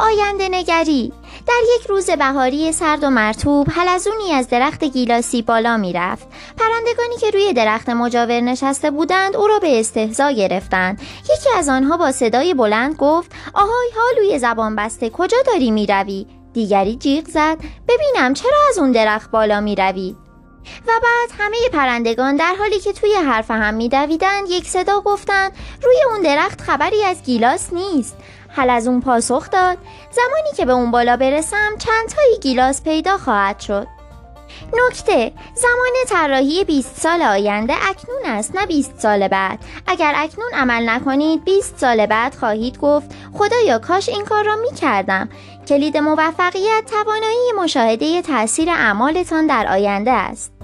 آینده نگری. در یک روز بهاری سرد و مرتوب حلزونی از درخت گیلاسی بالا می‌رفت. پرندگانی که روی درخت مجاور نشسته بودند او را به استهزا گرفتند. یکی از آنها با صدای بلند گفت آهای حالوی زبان بسته کجا داری می‌روی؟ دیگری جیغ زد ببینم چرا از اون درخت بالا می‌روی؟ و بعد همه پرندگان در حالی که توی حرف هم میدویدند یک صدا گفتند روی اون درخت خبری از گیلاس نیست. حل از اون پاسخ داد زمانی که به اون بالا برسم چند تایی گیلاس پیدا خواهد شد. نکته زمان طراحی 20 سال آینده اکنون است نه 20 سال بعد. اگر اکنون عمل نکنید 20 سال بعد خواهید گفت خدایا کاش این کار را می کردم کلید موفقیت توانایی مشاهده تاثیر اعمالتان در آینده است.